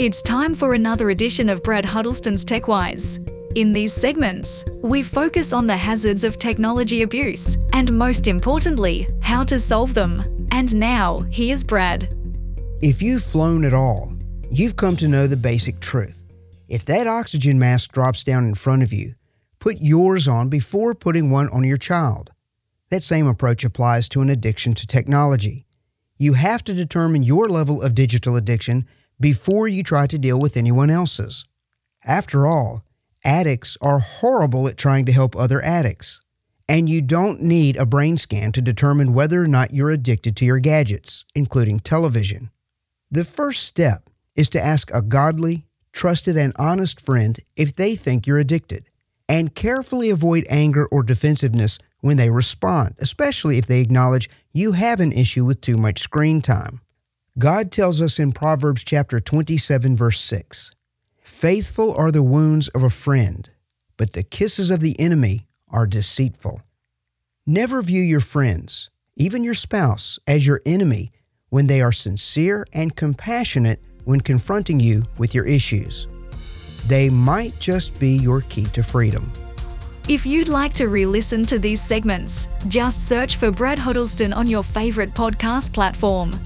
It's time for another edition of Brad Huddleston's TechWise. In these segments, we focus on the hazards of technology abuse and, most importantly, how to solve them. And now, here's Brad. If you've flown at all, you've come to know the basic truth. If that oxygen mask drops down in front of you, put yours on before putting one on your child. That same approach applies to an addiction to technology. You have to determine your level of digital addiction before you try to deal with anyone else's. After all, addicts are horrible at trying to help other addicts. And you don't need a brain scan to determine whether or not you're addicted to your gadgets, including television. The first step is to ask a godly, trusted, and honest friend if they think you're addicted, and carefully avoid anger or defensiveness when they respond, especially if they acknowledge you have an issue with too much screen time. God tells us in Proverbs chapter 27 verse 6, Faithful are the wounds of a friend, but the kisses of the enemy are deceitful. Never view your friends, even your spouse, as your enemy when they are sincere and compassionate when confronting you with your issues. They might just be your key to freedom. If you'd like to re listen to these segments, just search for Brad Huddleston on your favourite podcast platform.